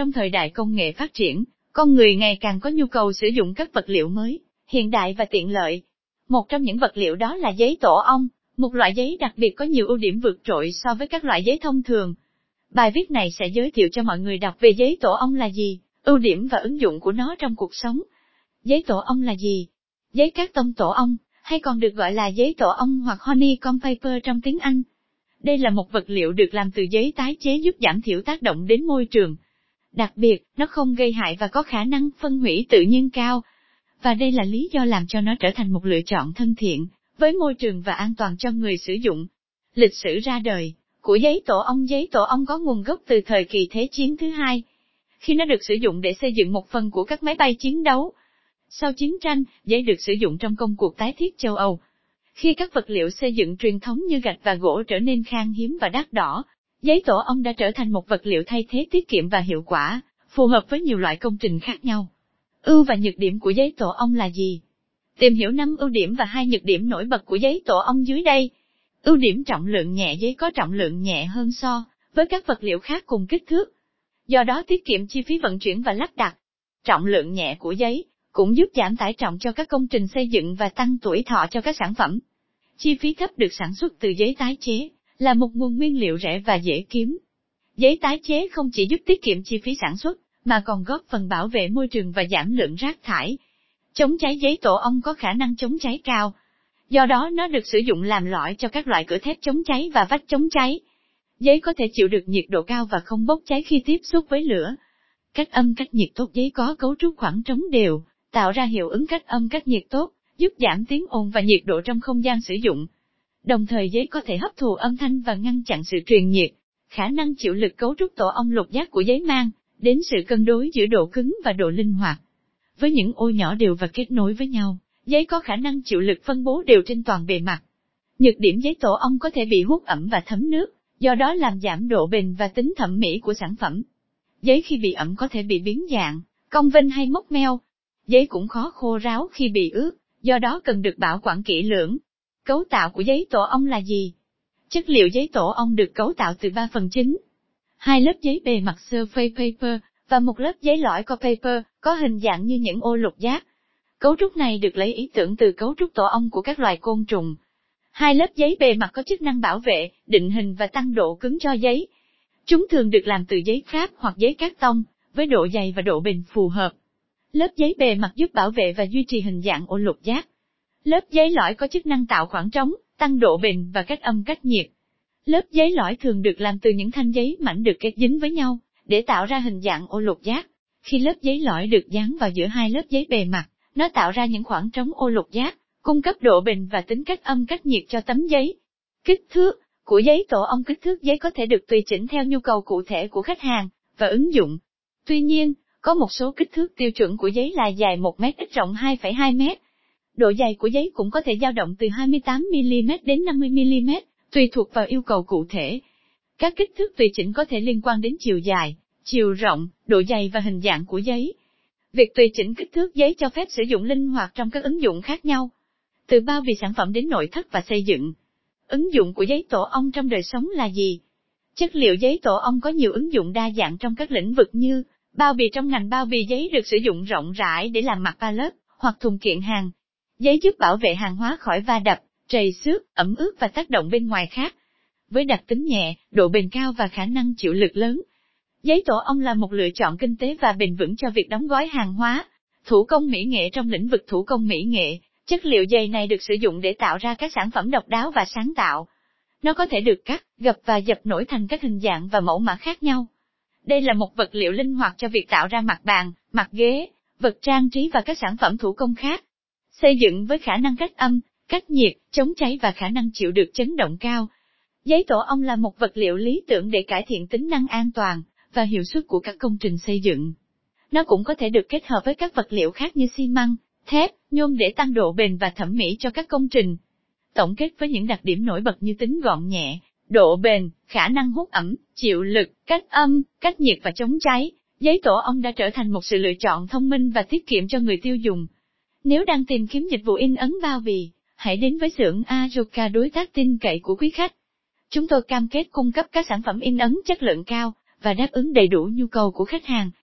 Trong thời đại công nghệ phát triển, con người ngày càng có nhu cầu sử dụng các vật liệu mới, hiện đại và tiện lợi. Một trong những vật liệu đó là giấy tổ ong, một loại giấy đặc biệt có nhiều ưu điểm vượt trội so với các loại giấy thông thường. Bài viết này sẽ giới thiệu cho mọi người đọc về giấy tổ ong là gì, ưu điểm và ứng dụng của nó trong cuộc sống. Giấy tổ ong là gì? Giấy cát tông tổ ong, hay còn được gọi là giấy tổ ong hoặc honeycomb paper trong tiếng Anh. Đây là một vật liệu được làm từ giấy tái chế giúp giảm thiểu tác động đến môi trường. Đặc biệt, nó không gây hại và có khả năng phân hủy tự nhiên cao. Và đây là lý do làm cho nó trở thành một lựa chọn thân thiện, với môi trường và an toàn cho người sử dụng. Lịch sử ra đời của giấy tổ ong Giấy tổ ong có nguồn gốc từ thời kỳ Thế chiến thứ hai. Khi nó được sử dụng để xây dựng một phần của các máy bay chiến đấu. Sau chiến tranh, giấy được sử dụng trong công cuộc tái thiết châu Âu. Khi các vật liệu xây dựng truyền thống như gạch và gỗ trở nên khan hiếm và đắt đỏ, giấy tổ ong đã trở thành một vật liệu thay thế tiết kiệm và hiệu quả, phù hợp với nhiều loại công trình khác nhau. Ưu và nhược điểm của giấy tổ ong là gì? Tìm hiểu năm ưu điểm và hai nhược điểm nổi bật của giấy tổ ong dưới đây. Ưu điểm trọng lượng nhẹ giấy có trọng lượng nhẹ hơn so với các vật liệu khác cùng kích thước. Do đó tiết kiệm chi phí vận chuyển và lắp đặt. Trọng lượng nhẹ của giấy cũng giúp giảm tải trọng cho các công trình xây dựng và tăng tuổi thọ cho các sản phẩm. Chi phí thấp được sản xuất từ giấy tái chế, là một nguồn nguyên liệu rẻ và dễ kiếm. Giấy tái chế không chỉ giúp tiết kiệm chi phí sản xuất, mà còn góp phần bảo vệ môi trường và giảm lượng rác thải. Chống cháy giấy tổ ong có khả năng chống cháy cao. Do đó nó được sử dụng làm lõi cho các loại cửa thép chống cháy và vách chống cháy. Giấy có thể chịu được nhiệt độ cao và không bốc cháy khi tiếp xúc với lửa. Cách âm cách nhiệt tốt giấy có cấu trúc khoảng trống đều, tạo ra hiệu ứng cách âm cách nhiệt tốt, giúp giảm tiếng ồn và nhiệt độ trong không gian sử dụng. Đồng thời giấy có thể hấp thụ âm thanh và ngăn chặn sự truyền nhiệt. Khả năng chịu lực cấu trúc tổ ong lục giác của giấy mang, đến sự cân đối giữa độ cứng và độ linh hoạt. Với những ô nhỏ đều và kết nối với nhau, giấy có khả năng chịu lực phân bố đều trên toàn bề mặt. Nhược điểm giấy tổ ong có thể bị hút ẩm và thấm nước, do đó làm giảm độ bền và tính thẩm mỹ của sản phẩm. Giấy khi bị ẩm có thể bị biến dạng, cong vênh hay mốc meo. Giấy cũng khó khô ráo khi bị ướt, do đó cần được bảo quản kỹ lưỡng. Cấu tạo của giấy tổ ong là gì? Chất liệu giấy tổ ong được cấu tạo từ 3 phần chính. Hai lớp giấy bề mặt surface paper, và một lớp giấy lõi co paper, có hình dạng như những ô lục giác. Cấu trúc này được lấy ý tưởng từ cấu trúc tổ ong của các loài côn trùng. Hai lớp giấy bề mặt có chức năng bảo vệ, định hình và tăng độ cứng cho giấy. Chúng thường được làm từ giấy pháp hoặc giấy cát tông, với độ dày và độ bền phù hợp. Lớp giấy bề mặt giúp bảo vệ và duy trì hình dạng ô lục giác. Lớp giấy lõi có chức năng tạo khoảng trống, tăng độ bền và cách âm cách nhiệt. Lớp giấy lõi thường được làm từ những thanh giấy mảnh được kết dính với nhau, để tạo ra hình dạng ô lục giác. Khi lớp giấy lõi được dán vào giữa hai lớp giấy bề mặt, nó tạo ra những khoảng trống ô lục giác, cung cấp độ bền và tính cách âm cách nhiệt cho tấm giấy. Kích thước của giấy tổ ong kích thước giấy có thể được tùy chỉnh theo nhu cầu cụ thể của khách hàng và ứng dụng. Tuy nhiên, có một số kích thước tiêu chuẩn của giấy là dài 1 mét ít rộng 2,2 mét. Độ dày của giấy cũng có thể dao động từ 28mm đến 50mm, tùy thuộc vào yêu cầu cụ thể. Các kích thước tùy chỉnh có thể liên quan đến chiều dài, chiều rộng, độ dày và hình dạng của giấy. Việc tùy chỉnh kích thước giấy cho phép sử dụng linh hoạt trong các ứng dụng khác nhau. Từ bao bì sản phẩm đến nội thất và xây dựng. Ứng dụng của giấy tổ ong trong đời sống là gì? Chất liệu giấy tổ ong có nhiều ứng dụng đa dạng trong các lĩnh vực như bao bì trong ngành bao bì giấy được sử dụng rộng rãi để làm mặt ba lớp hoặc thùng kiện hàng. Giấy giúp bảo vệ hàng hóa khỏi va đập, trầy xước, ẩm ướt và tác động bên ngoài khác. Với đặc tính nhẹ, độ bền cao và khả năng chịu lực lớn, giấy tổ ong là một lựa chọn kinh tế và bền vững cho việc đóng gói hàng hóa. Thủ công mỹ nghệ trong lĩnh vực thủ công mỹ nghệ, chất liệu dày này được sử dụng để tạo ra các sản phẩm độc đáo và sáng tạo. Nó có thể được cắt, gập và dập nổi thành các hình dạng và mẫu mã khác nhau. Đây là một vật liệu linh hoạt cho việc tạo ra mặt bàn, mặt ghế, vật trang trí và các sản phẩm thủ công khác. Xây dựng với khả năng cách âm, cách nhiệt, chống cháy và khả năng chịu được chấn động cao. Giấy tổ ong là một vật liệu lý tưởng để cải thiện tính năng an toàn và hiệu suất của các công trình xây dựng. Nó cũng có thể được kết hợp với các vật liệu khác như xi măng, thép, nhôm để tăng độ bền và thẩm mỹ cho các công trình. Tổng kết với những đặc điểm nổi bật như tính gọn nhẹ, độ bền, khả năng hút ẩm, chịu lực, cách âm, cách nhiệt và chống cháy, giấy tổ ong đã trở thành một sự lựa chọn thông minh và tiết kiệm cho người tiêu dùng. Nếu đang tìm kiếm dịch vụ in ấn bao bì, hãy đến với xưởng Aroka đối tác tin cậy của quý khách. Chúng tôi cam kết cung cấp các sản phẩm in ấn chất lượng cao và đáp ứng đầy đủ nhu cầu của khách hàng.